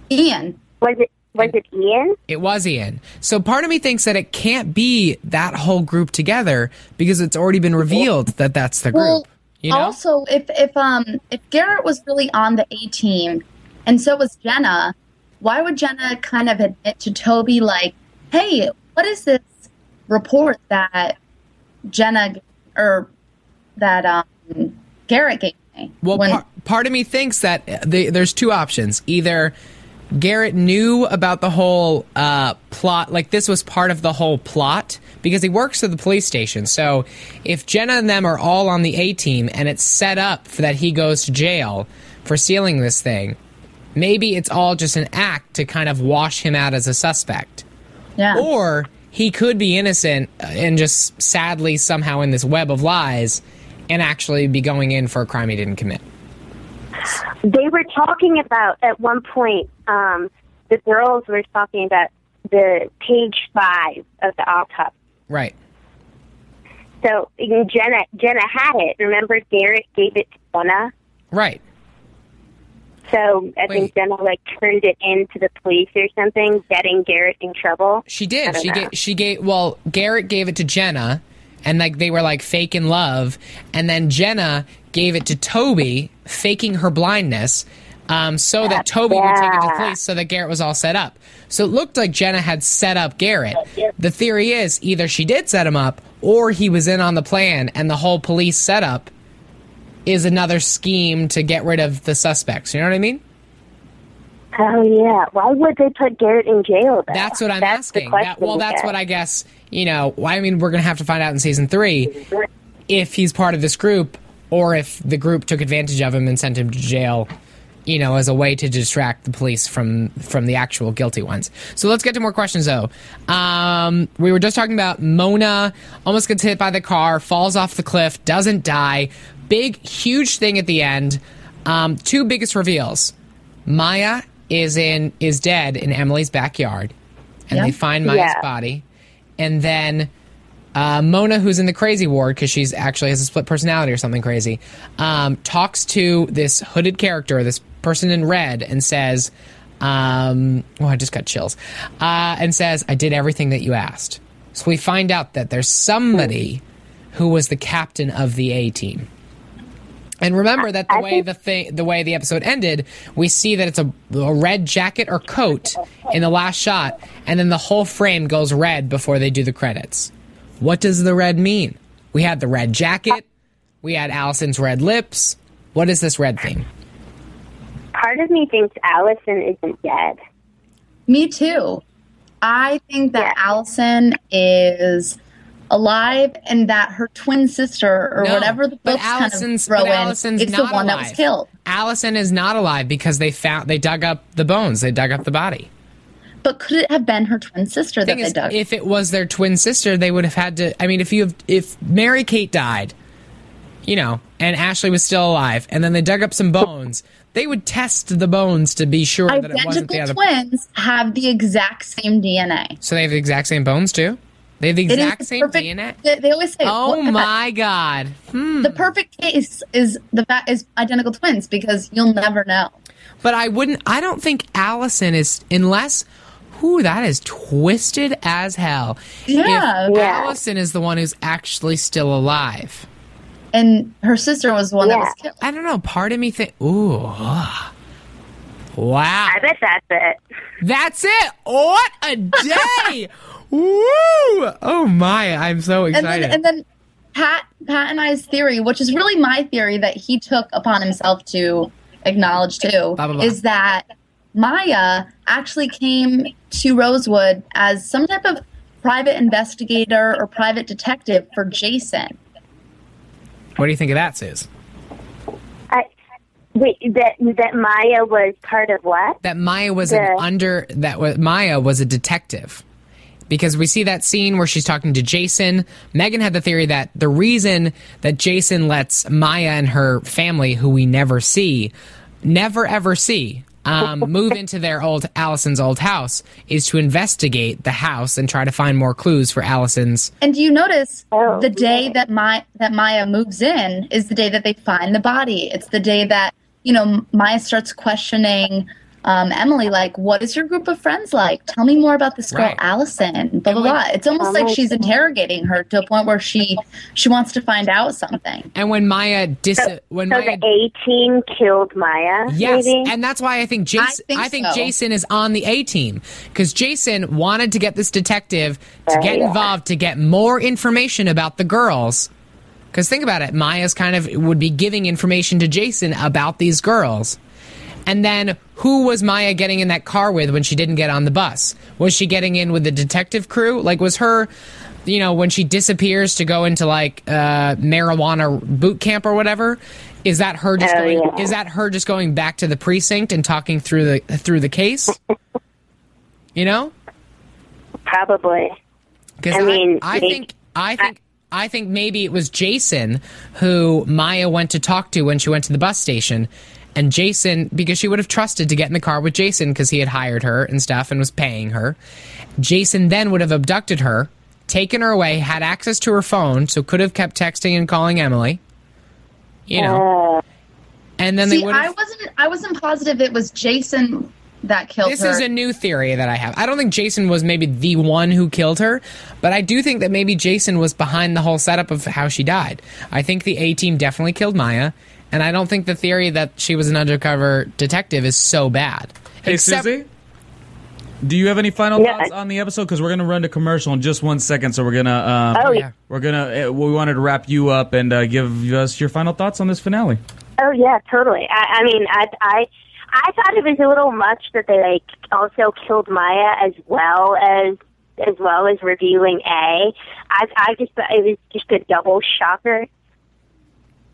Ian. Was it Was it Ian? It was Ian. So part of me thinks that it can't be that whole group together because it's already been revealed that that's the group. Well, you know? also if if um if Garrett was really on the A team, and so was Jenna, why would Jenna kind of admit to Toby like, "Hey, what is this report that Jenna or that um Garrett gave me?" Well, When- par- part of me thinks that the, there's two options. Either Garrett knew about the whole uh, plot, like this was part of the whole plot, because he works at the police station. So if Jenna and them are all on the A team and it's set up for that he goes to jail for stealing this thing, maybe it's all just an act to kind of wash him out as a suspect. yeah. Or he could be innocent uh, and just sadly somehow in this web of lies and actually be going in for a crime he didn't commit. They were talking about at one point. Um, the girls were talking about the page five of the autopsy. Right. So Jenna, Jenna had it. Remember, Garrett gave it to Jenna. Right. So I Wait. think Jenna like turned it into the police or something, getting Garrett in trouble. She did. She know. gave. She gave. Well, Garrett gave it to Jenna, and like they were like fake in love, and then Jenna gave it to Toby, faking her blindness, um, so that Toby would take it to the Yeah. police, so that Garrett was all set up. So it looked like Jenna had set up Garrett. The theory is either she did set him up, or he was in on the plan, and the whole police setup is another scheme to get rid of the suspects. You know what I mean? Oh yeah. Why would they put Garrett in jail? Though? That's what I'm That's asking. That, well, that's Kat. what I guess. You know, I mean, we're gonna have to find out in season three if he's part of this group or if the group took advantage of him and sent him to jail. You know, as a way to distract the police from from the actual guilty ones. So let's get to more questions, though. Um, we were just talking about Mona almost gets hit by the car, falls off the cliff, doesn't die. Big, huge thing at the end. Um, two biggest reveals. Maya is in is dead in Emily's backyard, and Yeah. they find Maya's Yeah. body, and then uh, Mona, who's in the crazy ward because she's actually has a split personality or something crazy, um, talks to this hooded character, this person in red, and says, um, "Oh, I just got chills," uh, and says, "I did everything that you asked." So we find out that there's somebody who was the captain of the A team. And remember that the I way think- the thing, the way the episode ended, we see that it's a, a red jacket or coat in the last shot, and then the whole frame goes red before they do the credits. What does the red mean? We had the red jacket, we had Allison's red lips. What is this red thing? Part of me thinks Allison isn't dead. Me too. I think that Allison is alive and that her twin sister or No, whatever the books kind of throw in, it's the one that was killed. Allison is not alive because they found they dug up the bones, they dug up the body. But could it have been her twin sister that they is, dug? if it was their twin sister, they would have had to. I mean, if you have, if Mary Kate died, you know, and Ashley was still alive, and then they dug up some bones, they would test the bones to be sure that it wasn't the Identical twins have the exact same DNA. So they have the exact same bones too. They have the exact the same perfect- DNA. They, they always say, Oh "Well, my god! Hmm. The perfect case is the fact is identical twins because you'll never know. But I wouldn't. I don't think Allison is unless. Who that is twisted as hell. Yeah. if Yeah. Allison is the one who's actually still alive. And her sister was the one that was killed. I don't know. Part of me think, ooh, wow, I bet that's it. that's it. What a day! <laughs> Woo! Oh my, I'm so and excited. then and then Pat Pat and I's theory, which is really my theory that he took upon himself to acknowledge too, Blah, blah, blah. is that Maya actually came to Rosewood as some type of private investigator or private detective for Jason. what do you think of that, Suze? I wait. That that Maya was part of what? That Maya was an under that was Maya was a detective. Because we see that scene where she's talking to Jason. Megan had the theory that the reason that Jason lets Maya and her family, who we never see, never ever see, um, <laughs> move into their old Allison's old house is to investigate the house and try to find more clues for Allison's. And do you notice Oh, the day that my that Maya moves in is the day that they find the body. It's the day that you know Maya starts questioning um, Emily, like, what is your group of friends like? Tell me more about this girl, Right. Allison. Blah blah And when- blah. It's almost like she's interrogating her to a point where she she wants to find out something. And when Maya dis when So Maya the A team killed Maya. Yes, maybe? and that's why I think Jason. I think think, so. Jason is on the A team because Jason wanted to get this detective to Uh, get yeah. involved to get more information about the girls. Because think about it, Maya's kind of would be giving information to Jason about these girls. And then who was Maya getting in that car with when she didn't get on the bus? Was she getting in with the detective crew? Like, was her, you know, when she disappears to go into like uh, marijuana boot camp or whatever? Is that her just Oh, going? yeah. Is that her just going back to the precinct and talking through the through the case? <laughs> you know, Probably. because I I, mean, I think I think I think maybe it was Jason who Maya went to talk to when she went to the bus station. And Jason, because she would have trusted to get in the car with Jason because he had hired her and stuff and was paying her. Jason then would have abducted her, taken her away, had access to her phone, so could have kept texting and calling Emily. You know. And then they See, would I wasn't I wasn't positive it was Jason that killed This her. is a new theory that I have. I don't think Jason was maybe the one who killed her, but I do think that maybe Jason was behind the whole setup of how she died. I think the A team definitely killed Maya, and I don't think the theory that she was an undercover detective is so bad. Hey, Except- Susie? Do you have any final Yeah. thoughts on the episode? Because we're going to run to commercial in just one second, so we're going to. Um, Oh, yeah. We're gonna. Uh, we wanted to wrap you up and uh, give us your final thoughts on this finale. oh yeah, totally. I, I mean, I, I, I thought it was a little much that they like also killed Maya as well as as well as revealing A. I, I just thought it was just a double shocker.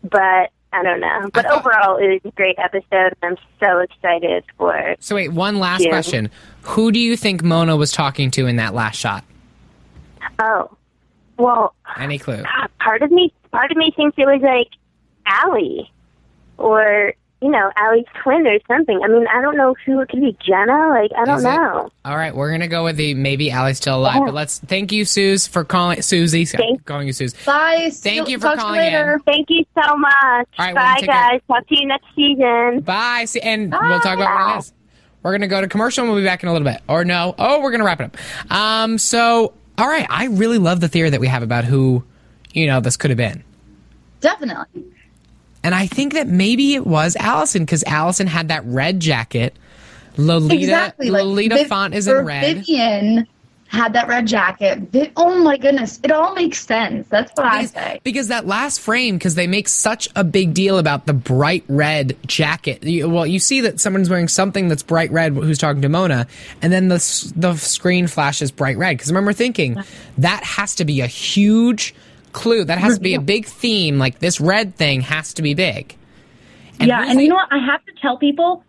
But I don't know. But thought- overall, it was a great episode. I'm so excited for it. So wait, one last Yeah. question: Who do you think Mona was talking to in that last shot? Oh, well, Any clue? God, part of me, part of me thinks it was like Allie, or you know, Allie's twin or something. I mean, I don't know who it could be. Jenna? Like, I don't Is it? know. All right, we're gonna go with the maybe Allie's still alive, but let's thank you, Suze, for calling Susie. Thank- calling you Suze. Bye. Thank See- you for talk to calling later. Thank you so much. All right, well, Bye, take care. guys. Talk to you next season. Bye. See, and we'll talk about what it is. We're gonna go to commercial and we'll be back in a little bit. Or no? Oh, we're gonna wrap it up. Um. So, all right. I really love the theory that we have about who, you know, this could have been. Definitely. And I think that maybe it was Allison because Allison had that red jacket. Lolita, exactly. Like, Lolita Viv- font is in red. Vivian had that red jacket. Oh my goodness, it all makes sense. That's what I say. because that last frame, because they make such a big deal about the bright red jacket. You, well, you see that someone's wearing something that's bright red who's talking to Mona, and then the the screen flashes bright red. Because I remember thinking that has to be a huge clue. That has to be a big theme. Like this red thing has to be big. yeah, who's and you know what? I have to tell people,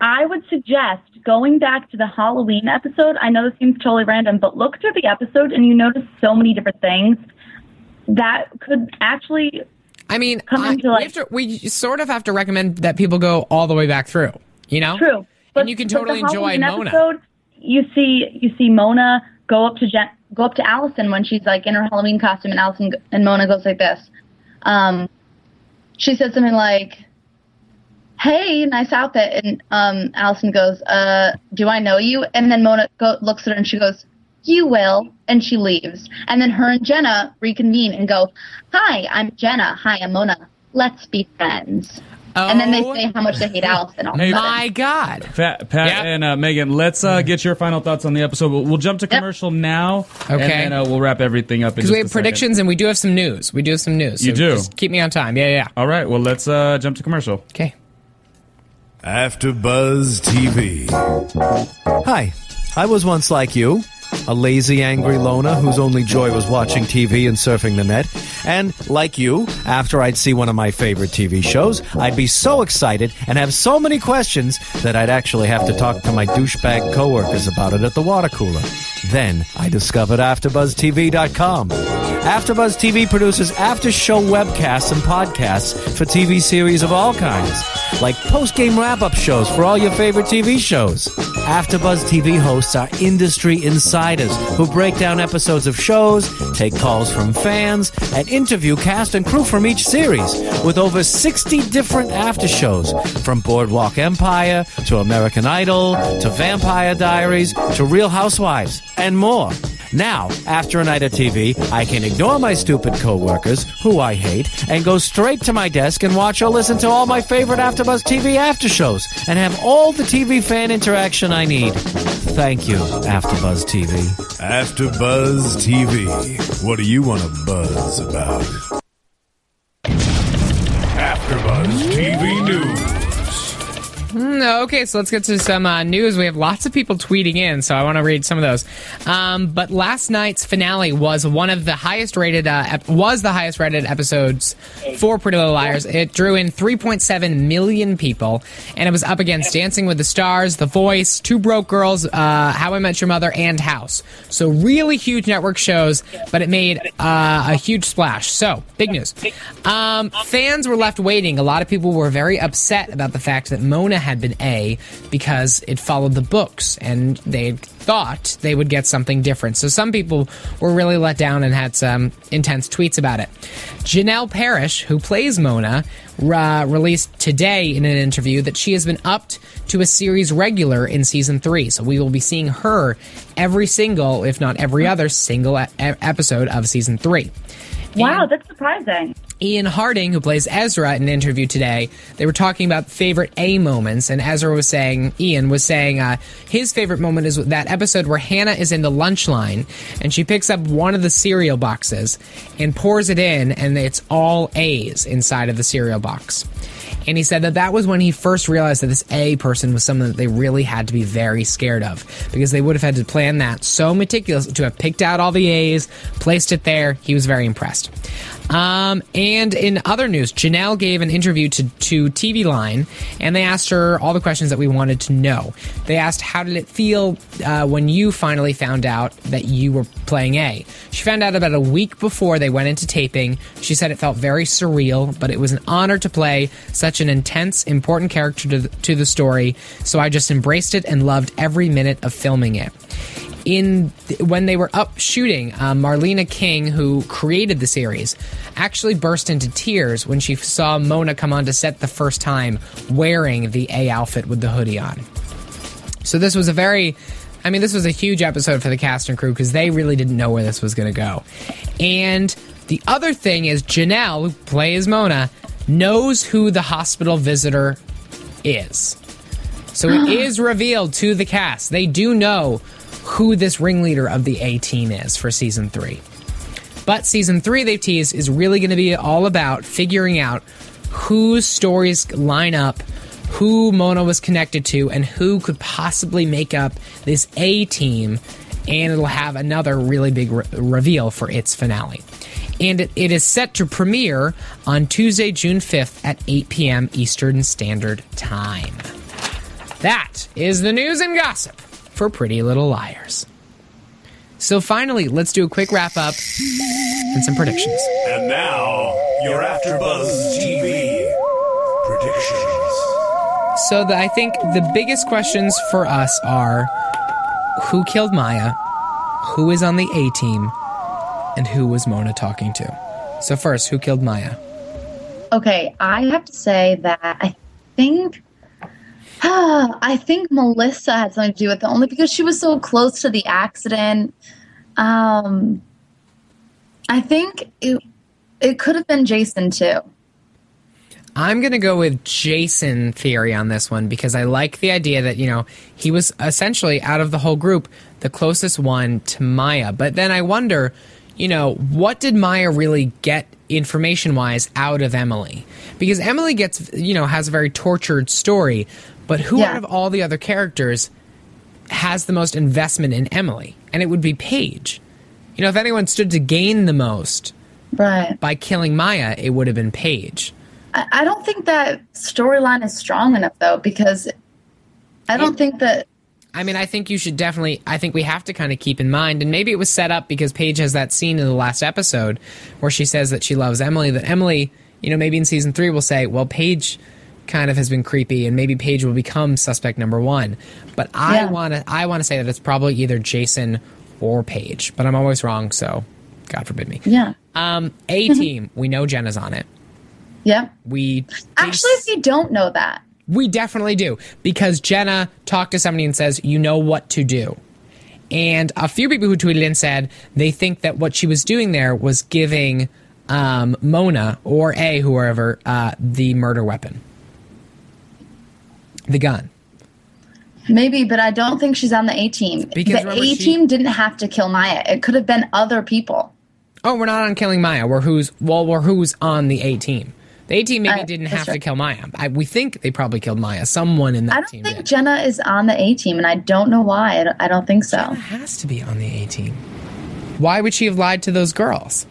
I would suggest going back to the Halloween episode. I know this seems totally random, but look through the episode and you notice so many different things that could actually. I mean, come I- into, we, like- to, we sort of have to recommend that people go all the way back through. You know, True. and you can but totally enjoy Mona. Episode, you see, you see Mona go up to Jen, Go up to Allison when she's like in her Halloween costume, and Allison and Mona goes like this. Um, she said something like, "Hey, nice outfit," and um, Allison goes, "Uh, do I know you?" And then Mona go- looks at her and she goes, "You will," and she leaves. And then her and Jenna reconvene and go, "Hi, I'm Jenna. Hi, I'm Mona. Let's be friends." And then they Oh. say how much they hate Allison. All of a Hey, sudden. My God. Pat, Pat Yeah. and uh, Megan, let's uh, get your final thoughts on the episode. We'll, we'll jump to commercial now, and Okay. then uh, we'll wrap everything up. Because we have predictions and we do have some news. We do have some news. You do? Just keep me on time. Yeah, yeah. All right. Well, let's uh, jump to commercial. Okay. After Buzz TV. Hi, I was once like you, a lazy, angry loner whose only joy was watching TV and surfing the net. And like you, after I'd see one of my favorite TV shows, I'd be so excited and have so many questions that I'd actually have to talk to my douchebag coworkers about it at the water cooler. Then I discovered AfterBuzzTV.com. AfterBuzz TV produces after-show webcasts and podcasts for TV series of all kinds, like post-game wrap-up shows for all your favorite TV shows. AfterBuzz TV hosts are industry insiders who break down episodes of shows, take calls from fans, and interview cast and crew from each series with over 60 different after shows from Boardwalk Empire to American Idol to Vampire Diaries to Real Housewives and more. Now, after a night of TV, I can ignore my stupid coworkers, who I hate, and go straight to my desk and watch or listen to all my favorite AfterBuzz TV after shows, and have all the TV fan interaction I need. Thank you, AfterBuzz TV. After Buzz TV. What do you want to buzz about? Mm, okay, so let's get to some uh, news. We have lots of people tweeting in, so I want to read some of those. Um, but last night's finale was one of the highest rated, uh, ep- was the highest rated episodes for Pretty Little Liars. It drew in 3.7 million people, and it was up against Dancing with the Stars, The Voice, Two Broke Girls, uh, How I Met Your Mother, and House. So really huge network shows, but it made uh, a huge splash. So big news. Um, fans were left waiting. A lot of people were very upset about the fact that Mona had been A because it followed the books and they thought they would get something different. So some people were really let down and had some intense tweets about it. Janel Parrish, who plays Mona, uh, released today in an interview that she has been upped to a series regular in season three. So we will be seeing her every single, if not every other single e- episode of season three. Wow, that's surprising. Ian Harding, who plays Ezra in an interview today, they were talking about favorite A moments, and Ezra was saying, Ian was saying, uh, his favorite moment is that episode where Hannah is in the lunch line and she picks up one of the cereal boxes and pours it in, and it's all A's inside of the cereal box. And he said that that was when he first realized that this A person was someone that they really had to be very scared of because they would have had to plan that so meticulous to have picked out all the A's, placed it there. He was very impressed. Um, and in other news, Janel gave an interview to, to TV Line, and they asked her all the questions that we wanted to know. They asked, How did it feel uh, when you finally found out that you were playing A? She found out about a week before they went into taping. She said it felt very surreal, but it was an honor to play such an intense, important character to the, to the story, so I just embraced it and loved every minute of filming it in when they were up shooting, uh, Marlene King, who created the series, actually burst into tears when she saw Mona come onto set the first time wearing the A outfit with the hoodie on. So this was a very I mean, this was a huge episode for the cast and crew because they really didn't know where this was going to go. And the other thing is Janel, who plays Mona, knows who the hospital visitor is. So it <gasps> is revealed to the cast. They do know who this ringleader of the A team is for season three. But season three, they've teased, is really going to be all about figuring out whose stories line up, who Mona was connected to, and who could possibly make up this A team. And it'll have another really big re- reveal for its finale. And it, it is set to premiere on Tuesday, June 5th at 8 p.m. Eastern Standard Time. That is the news and gossip for Pretty Little Liars. So finally, let's do a quick wrap up and some predictions. And now, your AfterBuzz TV predictions. So the, I think the biggest questions for us are who killed Maya, who is on the A team, and who was Mona talking to. So first, who killed Maya? Okay, I have to say that I think <sighs> I think Melissa had something to do with it only because she was so close to the accident. Um, I think it it could have been Jason too. I'm going to go with Jason theory on this one because I like the idea that, you know, he was essentially out of the whole group the closest one to Maya. But then I wonder, you know, what did Maya really get information wise out of Emily? Because Emily gets, you know, has a very tortured story, but who Yeah. out of all the other characters has the most investment in Emily? And it would be Paige. You know, if anyone stood to gain the most Right. by killing Maya, it would have been Paige. I, I don't think that storyline is strong enough though because I don't think that I mean, I think you should definitely. I think we have to kind of keep in mind, and maybe it was set up because Paige has that scene in the last episode where she says that she loves Emily. That Emily, you know, maybe in season three will say, "Well, Paige, kind of has been creepy, and maybe Paige will become suspect number one. But I Yeah. want to I want to say that it's probably either Jason or Paige, but I'm always wrong, so God forbid me. Yeah. Um, A <laughs> team, we know Jenna's on it. Yeah. We Actually, we don't know that. we definitely do because Jenna talked to somebody and says, "You know what to do." And a few people who tweeted in said they think that what she was doing there was giving um, Mona or A, whoever, uh, the murder weapon, the gun. Maybe, but I don't think she's on the A team. Because The A she- team didn't have to kill Maya. It could have been other people. Oh, we're not on killing Maya. We're who's well, we're who's on the A team. The A team maybe Uh, didn't have to kill Maya. I, we think they probably killed Maya. Someone in that I don't team think did. Jenna is on the A team, and I don't know why. I don't, I don't think so. Jenna has to be on the A team. Why would she have lied to those girls?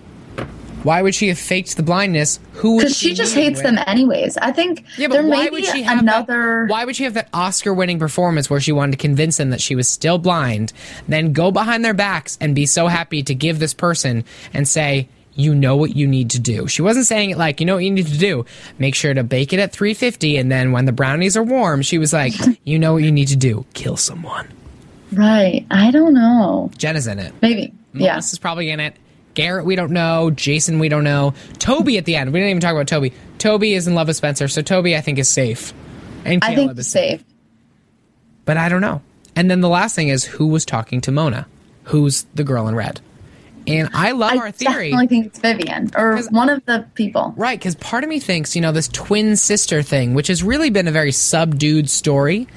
Why would she have faked the blindness? Who? Because she just hates with? them anyways. I think Yeah, but there why may would be she have another. That, why would she have that Oscar-winning performance where she wanted to convince them that she was still blind, then go behind their backs and be so happy to give this person and say, "You know what you need to do." She wasn't saying it like, "You know what you need to do. Make sure to bake it at 350, and then when the brownies are warm." She was like, <laughs> "You know what you need to do. Kill someone." Right. I don't know. Jenna's in it. Maybe. Yeah. This is probably in it. Garrett, we don't know. Jason, we don't know. Toby at the end. We didn't even talk about Toby. Toby is in love with Spencer, so Toby, I think, is safe. And I Caleb think is safe. But I don't know. And then the last thing is who was talking to Mona? Who's the girl in red? And I love I our theory. I definitely think it's Vivian or one of the people. Right, because part of me thinks, you know, this twin sister thing, which has really been a very subdued story.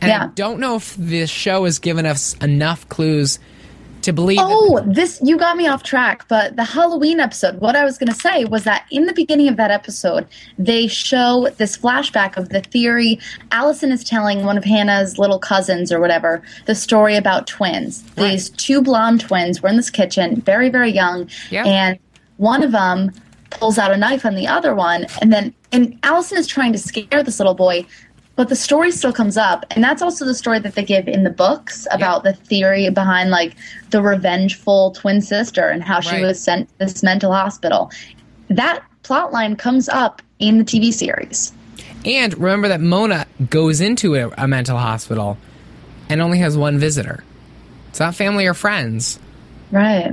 And I Yeah. don't know if this show has given us enough clues to believe that Oh, this you got me off track. But the Halloween episode, what I was going to say was that in the beginning of that episode, they show this flashback of the theory. Allison is telling one of Hannah's little cousins or whatever the story about twins. These two blonde twins were in this kitchen, very very young, and one of them pulls out a knife on the other one, and then and Allison is trying to scare this little boy. But the story still comes up, and that's also the story that they give in the books about the theory behind like the revengeful twin sister and how she Right. was sent to this mental hospital. That plot line comes up in the TV series. And remember that Mona goes into a, a mental hospital and only has one visitor. It's not family or friends. Right.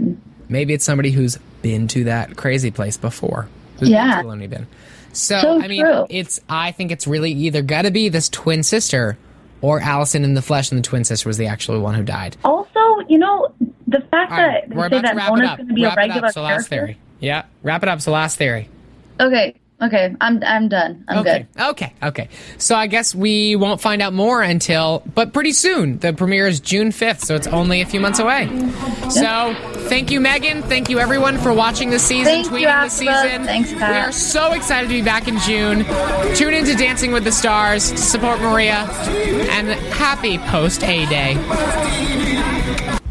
Maybe it's somebody who's been to that crazy place before. Who's been Yeah. Bin. So, So I mean, true. it's. I think it's really either got to be this twin sister, or Allison in the flesh, and the twin sister was the actual one who died. Also, you know, the fact right, that we're they say about to that wrap it Mona's up. going to be Wrap a it regular up. So last character. theory. Yeah, wrap it up. So last theory. Okay. Okay. I'm I'm done. I'm okay. good. Okay. Okay. So I guess we won't find out more until, but pretty soon. The premiere is June 5th, so it's only a few months away. So thank you, Megan. Thank you, everyone, for watching the season, Thank tweeting this AfterBuzz. season. Thanks, Pat. We are so excited to be back in June. Tune in to Dancing with the Stars to support Maria, and happy post A Day.